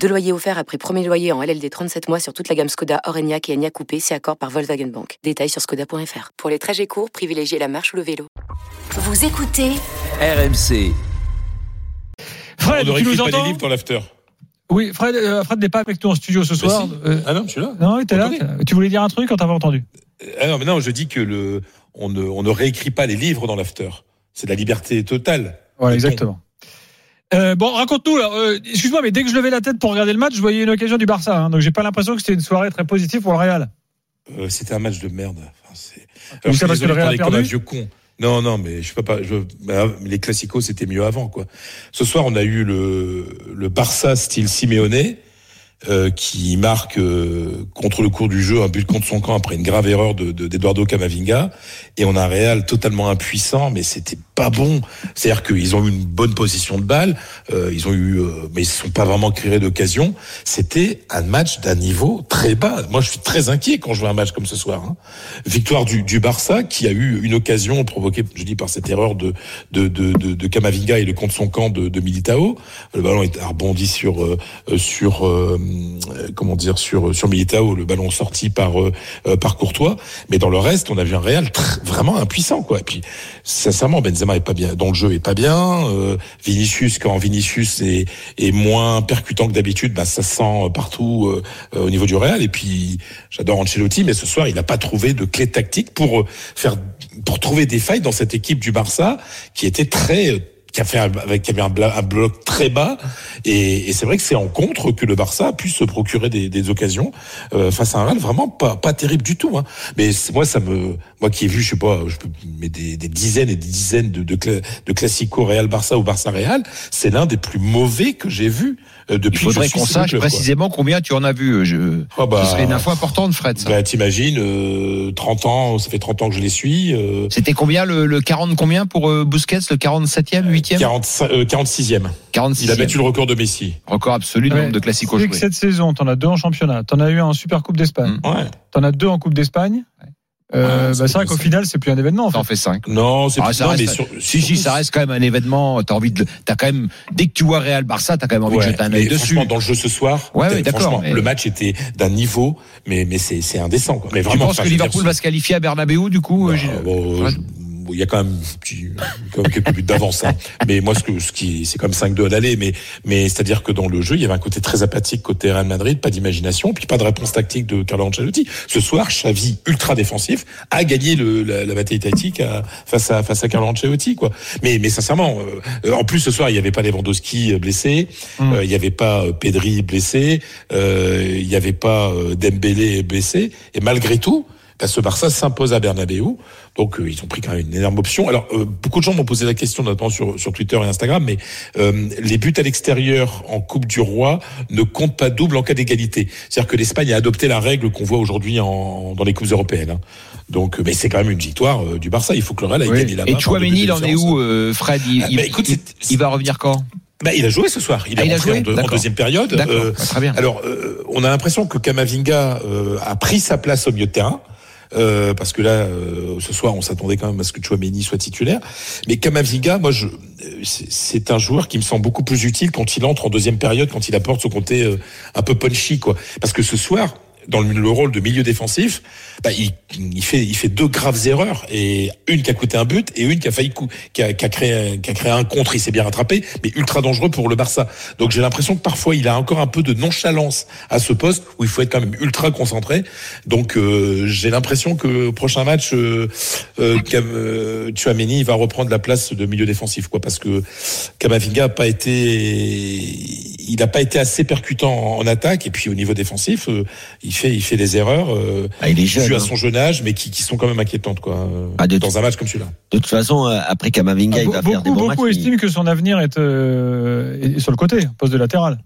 Deux loyers offerts après premier loyer en LLD 37 mois sur toute la gamme Skoda, Orenia et Enya Coupé, c'est accord par Volkswagen Bank. Détails sur skoda.fr. Pour les trajets courts, privilégiez la marche ou le vélo. Vous écoutez RMC. Fred, On ne tu nous réécrit pas les entends livres dans l'after. Oui, Fred, euh, Fred n'est pas avec nous en studio ce soir. si. Euh, Ah non, je suis là. non, t'es là. Attendez. Tu voulais dire un truc quand t'as pas entendu Ah non, mais non, je dis que le, on ne, on ne réécrit pas les livres dans l'after. C'est la liberté totale. Voilà, exactement. Euh, bon, raconte-nous. euh, Excuse-moi, mais dès que je levais la tête pour regarder le match, je voyais une occasion du Barça. hein, donc j'ai pas l'impression que c'était une soirée très positive pour le Real. Euh, C'était un match de merde. Enfin, c'est- Alors, je suis parce que le Real a parler comme un perdu vieux con. Non, non, mais je peux pas. Je, bah, les classicos, c'était mieux avant, quoi. Ce soir, on a eu le, le Barça style Simeone. Euh, qui marque euh, contre le cours du jeu un but contre son camp après une grave erreur de de- d'Eduardo Camavinga. Et on a un Real totalement impuissant mais c'était pas bon. C'est-à-dire qu'ils ont eu une bonne position de balle euh, ils ont eu euh, mais ils se sont pas vraiment créés d'occasion. C'était un match d'un niveau très bas. Moi je suis très inquiet quand je vois un match comme ce soir hein. victoire du, du Barça qui a eu une occasion provoquée je dis par cette erreur de de de, de, Camavinga et le contre son camp de, Militao. Le ballon est rebondi sur euh, sur comment dire sur sur Militao le ballon sorti par euh, euh, par Courtois. Mais dans le reste on a vu un Real vraiment impuissant quoi. Et puis sincèrement Benzema est pas bien dans le jeu est pas bien euh, Vinicius quand Vinicius est est moins percutant que d'habitude bah ça sent partout euh, euh, au niveau du Real. Et puis j'adore Ancelotti mais ce soir il n'a pas trouvé de clé tactique pour euh, faire pour trouver des failles dans cette équipe du Barça qui était très euh, qui a fait un, avec qui avait un, un bloc très bas et, et c'est vrai que c'est en contre que le Barça a pu se procurer des, des occasions euh, face à un Real vraiment pas pas terrible du tout hein. mais moi ça me moi qui ai vu je sais pas je peux mais des, des dizaines et des dizaines de de, de classico Real Barça ou Barça Real c'est l'un des plus mauvais que j'ai vu euh, Il depuis que faudrait qu'on sache club, quoi. précisément combien tu en as vu. Je... Ah bah, Ce serait une info importante, Fred. ça. bah, t'imagines, euh, 30 ans, ça fait 30 ans que je les suis. Euh, C'était combien le, le 40 combien pour euh, Busquets, le 47e, 8e 45, euh, 46e. 46e. Il a battu le record de Messi. Record absolu de Ouais. nombre de classicos joués. cette saison, t'en as deux en championnat. T'en as eu un en Super Coupe d'Espagne. Mm. Ouais. T'en as deux en Coupe d'Espagne. Euh, Ah, c'est bah, c'est vrai qu'au ça. final, c'est plus un événement. En Ça en fait. 5. Non, c'est Ah, plus ça non, reste- mais sur, Si, si, ça reste quand même un événement. T'as envie de, t'as quand même, dès que tu vois Real Barça, t'as quand même envie Ouais, de jeter un œil dessus. franchement, dans le jeu ce soir, Ouais, ouais, d'accord, mais- le match était d'un niveau, mais mais c'est c'est indécent. Quoi. Mais Tu vraiment, penses enfin, que Liverpool va se qualifier à Bernabeu, du coup? Bah, euh, Gilles bon, Ouais. Je- il y a quand même, un petit- quand même quelques buts d'avance. hein. Mais moi, ce, que, ce qui, c'est comme 5-2 à l'aller. Mais, mais c'est-à-dire que dans le jeu, il y avait un côté très apathique côté Real Madrid, pas d'imagination, puis pas de réponse tactique de Carlo Ancelotti. Ce soir, Xavi, ultra défensif, a gagné le, la, la bataille tactique à- face à face à Carlo Ancelotti, quoi. Mais, mais sincèrement, euh, en plus ce soir, il n'y avait pas Lewandowski euh, blessé, Mm. euh, il n'y avait pas euh, Pedri blessé, euh, il n'y avait pas euh, Dembélé blessé, et malgré tout. Bah, ce Barça s'impose à Bernabeu. Donc euh, ils ont pris quand même une énorme option. Alors euh, beaucoup de gens m'ont posé la question, notamment sur, sur Twitter et Instagram, mais euh, les buts à l'extérieur en Coupe du Roi ne comptent pas double en cas d'égalité. C'est-à-dire que l'Espagne a adopté la règle qu'on voit aujourd'hui en, dans les coupes européennes. hein. Donc, euh, mais c'est quand même une victoire euh, du Barça. Il faut que le Real aille Oui. gagner là-bas. Et Chouameni, il en est où, euh, Fred? Il, Ah, bah, écoute, il- va revenir quand? bah, Il a joué ce soir. Il Ah, est il a joué en, deux- en D'accord. deuxième période. Euh, Bah, très bien. alors, euh, on a l'impression que Kamavinga euh, a pris sa place au milieu de terrain. Euh, parce que là, euh, ce soir, on s'attendait quand même à ce que Chouameni soit titulaire. Mais Kamavinga, moi, je, euh, c'est un joueur qui me semble beaucoup plus utile quand il entre en deuxième période, quand il apporte son côté euh, un peu punchy, quoi. Parce que ce soir, dans le, le rôle de milieu défensif, bah, il, il fait il fait deux graves erreurs et une qui a coûté un but et une qui a failli qui a, qui a créé qui a créé un contre. Il s'est bien rattrapé, mais ultra dangereux pour le Barça. Donc j'ai l'impression que parfois il a encore un peu de nonchalance à ce poste où il faut être quand même ultra concentré. Donc euh, j'ai l'impression que prochain match, euh, euh, euh, Tchouaméni va reprendre la place de milieu défensif, quoi, parce que Kamavinga a pas été il n'a pas été assez percutant en, attaque et puis au niveau défensif, euh, il fait il fait des erreurs. euh, Ah, il est qui jeune. jouent à hein. son jeune âge, mais qui, qui sont quand même inquiétantes, quoi. euh, Ah, de- dans un match comme celui-là. De toute façon, euh, après Kamavinga, Ah, il va faire des beaucoup bons beaucoup matchs. estiment que son avenir est, euh, est sur le côté, poste de latéral.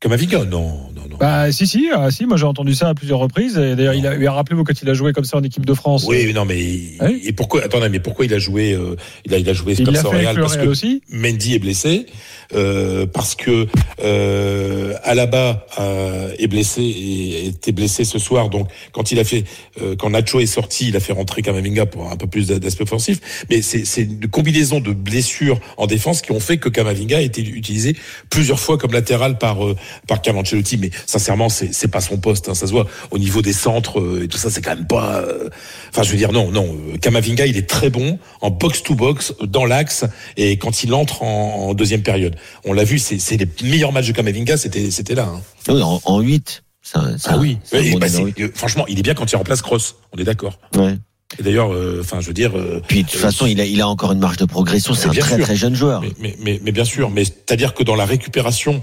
Kamavinga, non. Bah si si, ah, si moi j'ai entendu ça à plusieurs reprises et d'ailleurs il a, il a rappelé vous quand il a joué comme ça en équipe de France. Oui, mais non, mais Oui. et pourquoi Attendez, mais pourquoi il a joué euh, Il a il a joué il comme l'a ça au fait avec Real le parce Real que aussi. Mendy est blessé, euh, parce que euh, Alaba euh, est blessé et était blessé ce soir. Donc quand il a fait, euh, quand Nacho est sorti, il a fait rentrer Kamavinga pour un peu plus d'aspect offensif. Mais c'est c'est une combinaison de blessures en défense qui ont fait que Kamavinga a été utilisé plusieurs fois comme latéral par euh, par Carlo Ancelotti. Mais sincèrement, c'est c'est pas son poste. Hein, ça se voit au niveau des centres euh, et tout ça. C'est quand même pas. euh, Enfin, je veux dire, non, non. euh, Kamavinga, il est très bon en box to box dans l'axe et quand il entre en, en deuxième période. On l'a vu, c'est c'est les meilleurs matchs de Kamavinga, c'était c'était là. Hein. Oui, en, en 8. Ça, ça, Ah oui. bah, franchement, il est bien quand il remplace Cross. On est d'accord. Ouais. Et d'ailleurs, euh, enfin, je veux dire. euh, Puis de toute façon, il a, il a encore une marge de progression. C'est un très sûr. très jeune joueur. mais, mais, mais, mais bien sûr, mais c'est-à-dire que dans la récupération,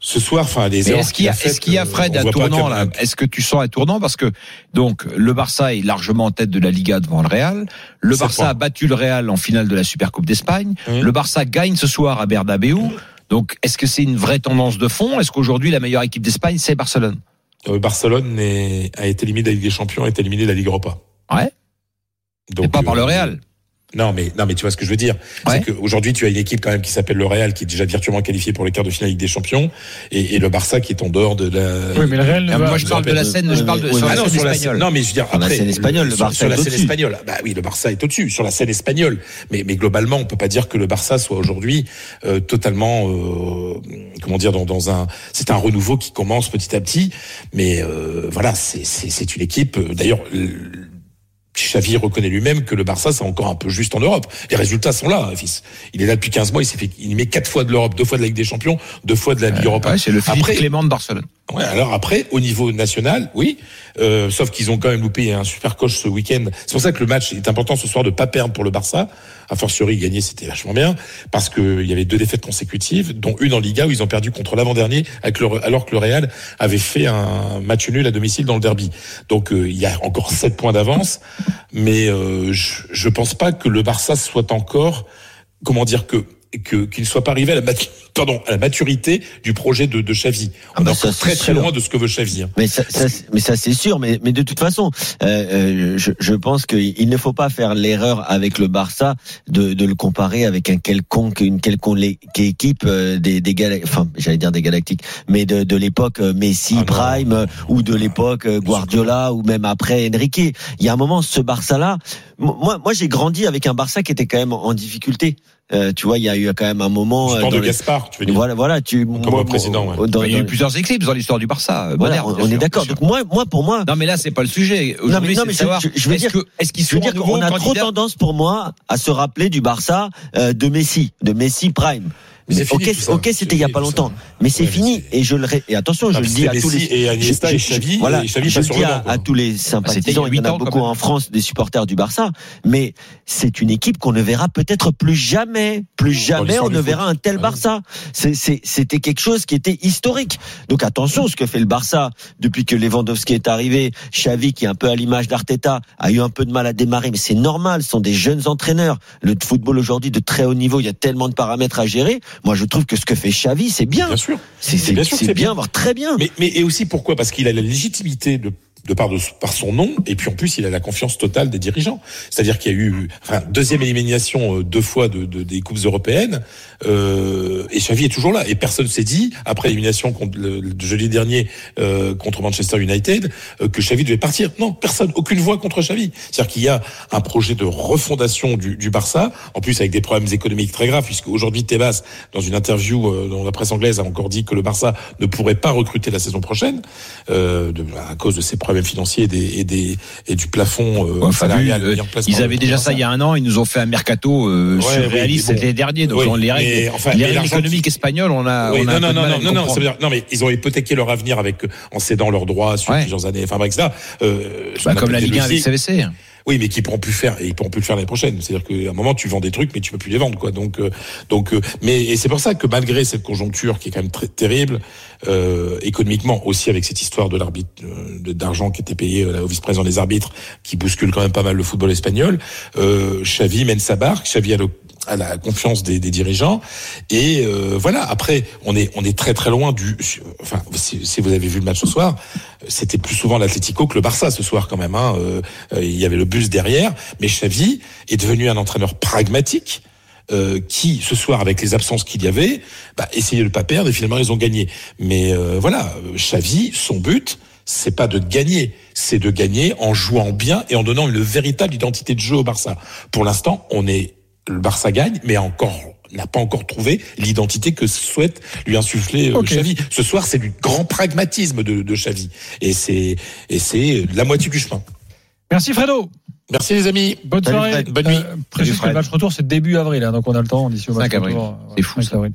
ce soir, enfin, les est-ce qu'il y est-ce qu'il y a euh, Fred un tournant là Est-ce que tu sens un tournant parce que donc le Barça est largement en tête de la Liga devant le Real. Le Barça a battu le Real en finale de la Supercoupe d'Espagne. Le Barça gagne ce soir à Bernabeu. Donc est-ce que c'est une vraie tendance de fond Est-ce qu'aujourd'hui la meilleure équipe d'Espagne c'est Barcelone? Euh, Barcelone est- a été éliminé de la Ligue des Champions, a été éliminé de la Ligue Europa. Ouais. Donc, Et pas par euh, le Real. Non, mais non, mais tu vois ce que je veux dire. Ouais. C'est qu'aujourd'hui, tu as une équipe quand même qui s'appelle le Real, qui est déjà virtuellement qualifiée pour les quarts de finale Ligue des Champions, et, et le Barça qui est en dehors de la. Oui mais le Real Ah, Moi je parle de la scène, je parle de Oui, sur mais- Ah la non, scène sur la scène, espagnole. non, mais je veux dire, Sur la après, scène espagnole, le sur, Barça sur est la scène espagnole, bah oui, le Barça est au-dessus. Sur la scène espagnole, mais, mais globalement, on peut pas dire que le Barça soit aujourd'hui euh, totalement, euh, comment dire, dans, dans un, c'est un renouveau qui commence petit à petit, mais euh, voilà, c'est c'est c'est une équipe. euh, D'ailleurs. Xavi reconnaît lui-même que le Barça c'est encore un peu juste en Europe. Les résultats sont là, fils. Il est là depuis 15 mois, il s'est fait il met quatre fois de l'Europe, deux fois de la Ligue des Champions, deux fois de la Ligue Europa. Ouais, c'est le Philippe Après- Clément de Barcelone. Ouais, alors après, au niveau national, oui, euh, sauf qu'ils ont quand même loupé un super coche ce week-end. C'est pour ça que le match est important ce soir de pas perdre pour le Barça. A fortiori, gagner, c'était vachement bien, parce que il y avait deux défaites consécutives, dont une en Liga où ils ont perdu contre l'avant-dernier, alors que le Real avait fait un match nul à domicile dans le derby. Donc euh, il y a encore sept points d'avance, mais euh, je, je pense pas que le Barça soit encore, comment dire que que qu'il ne soit pas arrivé à la matu- pardon à la maturité du projet de, de Xavi. Ah On bah est ça, très c'est très loin de ce que veut Xavi. hein. Mais ça, ça, mais ça c'est sûr. Mais, mais de toute façon, euh, euh, je, je pense qu'il ne faut pas faire l'erreur avec le Barça de, de le comparer avec un quelconque, une quelconque équipe euh, des, des Gala- enfin j'allais dire des Galactiques, mais de, de l'époque euh, Messi, Ah. Prime ou de l'époque Guardiola ou même après Enrique. Il y a un moment, ce Barça-là, moi, moi j'ai grandi avec un Barça qui était quand même en difficulté. Euh, tu vois, il y a eu quand même un moment. Euh, dans de les- Gaspard, tu veux dire. Voilà, voilà, tu. moi, président, ouais. moi, dans- il y a eu dans- plusieurs éclipses dans l'histoire du Barça. euh, voilà, moderne, on, est d'accord. Donc moi, moi, pour moi, Non mais là c'est pas le sujet. Non, mais- non, c'est mais je- savoir je- je veux dire- que est-ce qu'ils je veux sont dire un nouveau qu'on a trop tendance pour moi à se rappeler du Barça euh, de Messi, de Messi Prime. Mais ok, c'était il y a pas longtemps, mais c'est fini. Et je le ré- et attention, je Ah, le dis à tous les et Iniesta et Xavi, voilà, je le dis à, à tous les Ah, sympathisants. il Il y en a beaucoup en France des supporters du Barça, mais c'est une équipe qu'on ne verra peut-être plus jamais, plus jamais on ne verra un tel Ouais. Barça. C'était quelque chose qui était historique. Donc attention, ce que fait le Barça depuis que Lewandowski est arrivé, Xavi qui est un peu à l'image d'Arteta a eu un peu de mal à démarrer, mais c'est normal. Ce sont des jeunes entraîneurs. Le football aujourd'hui de très haut niveau, il y a tellement de paramètres à gérer. Moi, je trouve que ce que fait Xavi, c'est bien. Bien sûr. C'est sûr bien. voire très bien. Mais, mais et aussi pourquoi? Parce qu'il a la légitimité de de par, de, par son nom, et puis en plus il a la confiance totale des dirigeants. C'est-à-dire qu'il y a eu enfin, deuxième élimination euh, deux fois de, de- des coupes européennes, euh, et Xavi est toujours là. Et personne s'est dit après l'élimination contre le, le jeudi dernier euh, contre Manchester United euh, que Xavi devait partir. Non, personne, aucune voix contre Xavi. C'est-à-dire qu'il y a un projet de refondation du, du Barça, en plus avec des problèmes économiques très graves, puisque aujourd'hui Tebas, dans une interview euh, dans la presse anglaise, a encore dit que le Barça ne pourrait pas recruter la saison prochaine euh, de, à cause de ses problèmes financiers et, des, et, des, et du plafond euh, salarial vu, place Ils avaient déjà ça il y a un an. Ils nous ont fait un mercato euh, Ouais, surréaliste bon. l'été dernier. Donc Oui, les règles, enfin, les règles économiques espagnoles, on a. Oui, on a un non, peu non, de mal non, non, non, comprendre. ça veut dire, non, mais ils ont hypothéqué leur avenir avec, en cédant leurs droits sur plusieurs années, enfin, bref. Euh, ce Bah, comme la Ligue 1 des avec. CVC. Oui, mais qui pourront plus faire, et ils pourront plus le faire l'année prochaine. C'est-à-dire qu'à un moment, tu vends des trucs, mais tu peux plus les vendre, quoi. Donc, euh, donc, euh, mais et c'est pour ça que malgré cette conjoncture qui est quand même très terrible euh, économiquement, aussi avec cette histoire de l'arbitre d'argent qui était payé au vice-président des arbitres, qui bouscule quand même pas mal le football espagnol, euh, Xavi mène sa barque. Xavi a le à la confiance des, des dirigeants. Et euh, voilà. Après, on est on est très très loin du. Enfin, si, si vous avez vu le match ce soir, c'était plus souvent l'Atlético que le Barça ce soir quand même. Hein. Euh, il y avait le bus derrière, mais Xavi est devenu un entraîneur pragmatique. Euh, qui ce soir avec les absences qu'il y avait, bah, essayait de pas perdre et finalement ils ont gagné. Mais euh, voilà, Xavi, son but, c'est pas de gagner, c'est de gagner en jouant bien et en donnant une véritable identité de jeu au Barça. Pour l'instant, on est le Barça gagne, mais encore n'a pas encore trouvé l'identité que souhaite lui insuffler euh, Ok. Xavi. Ce soir, c'est du grand pragmatisme de, de Xavi et c'est et c'est la moitié du chemin. Merci Fredo. Merci les amis. Bonne Salut, soirée. Fred. Bonne nuit. précise que Fred. le match retour c'est début avril, hein, donc on a le temps d'ici au match 5 avril. retour. C'est fou, 5 ça. avril.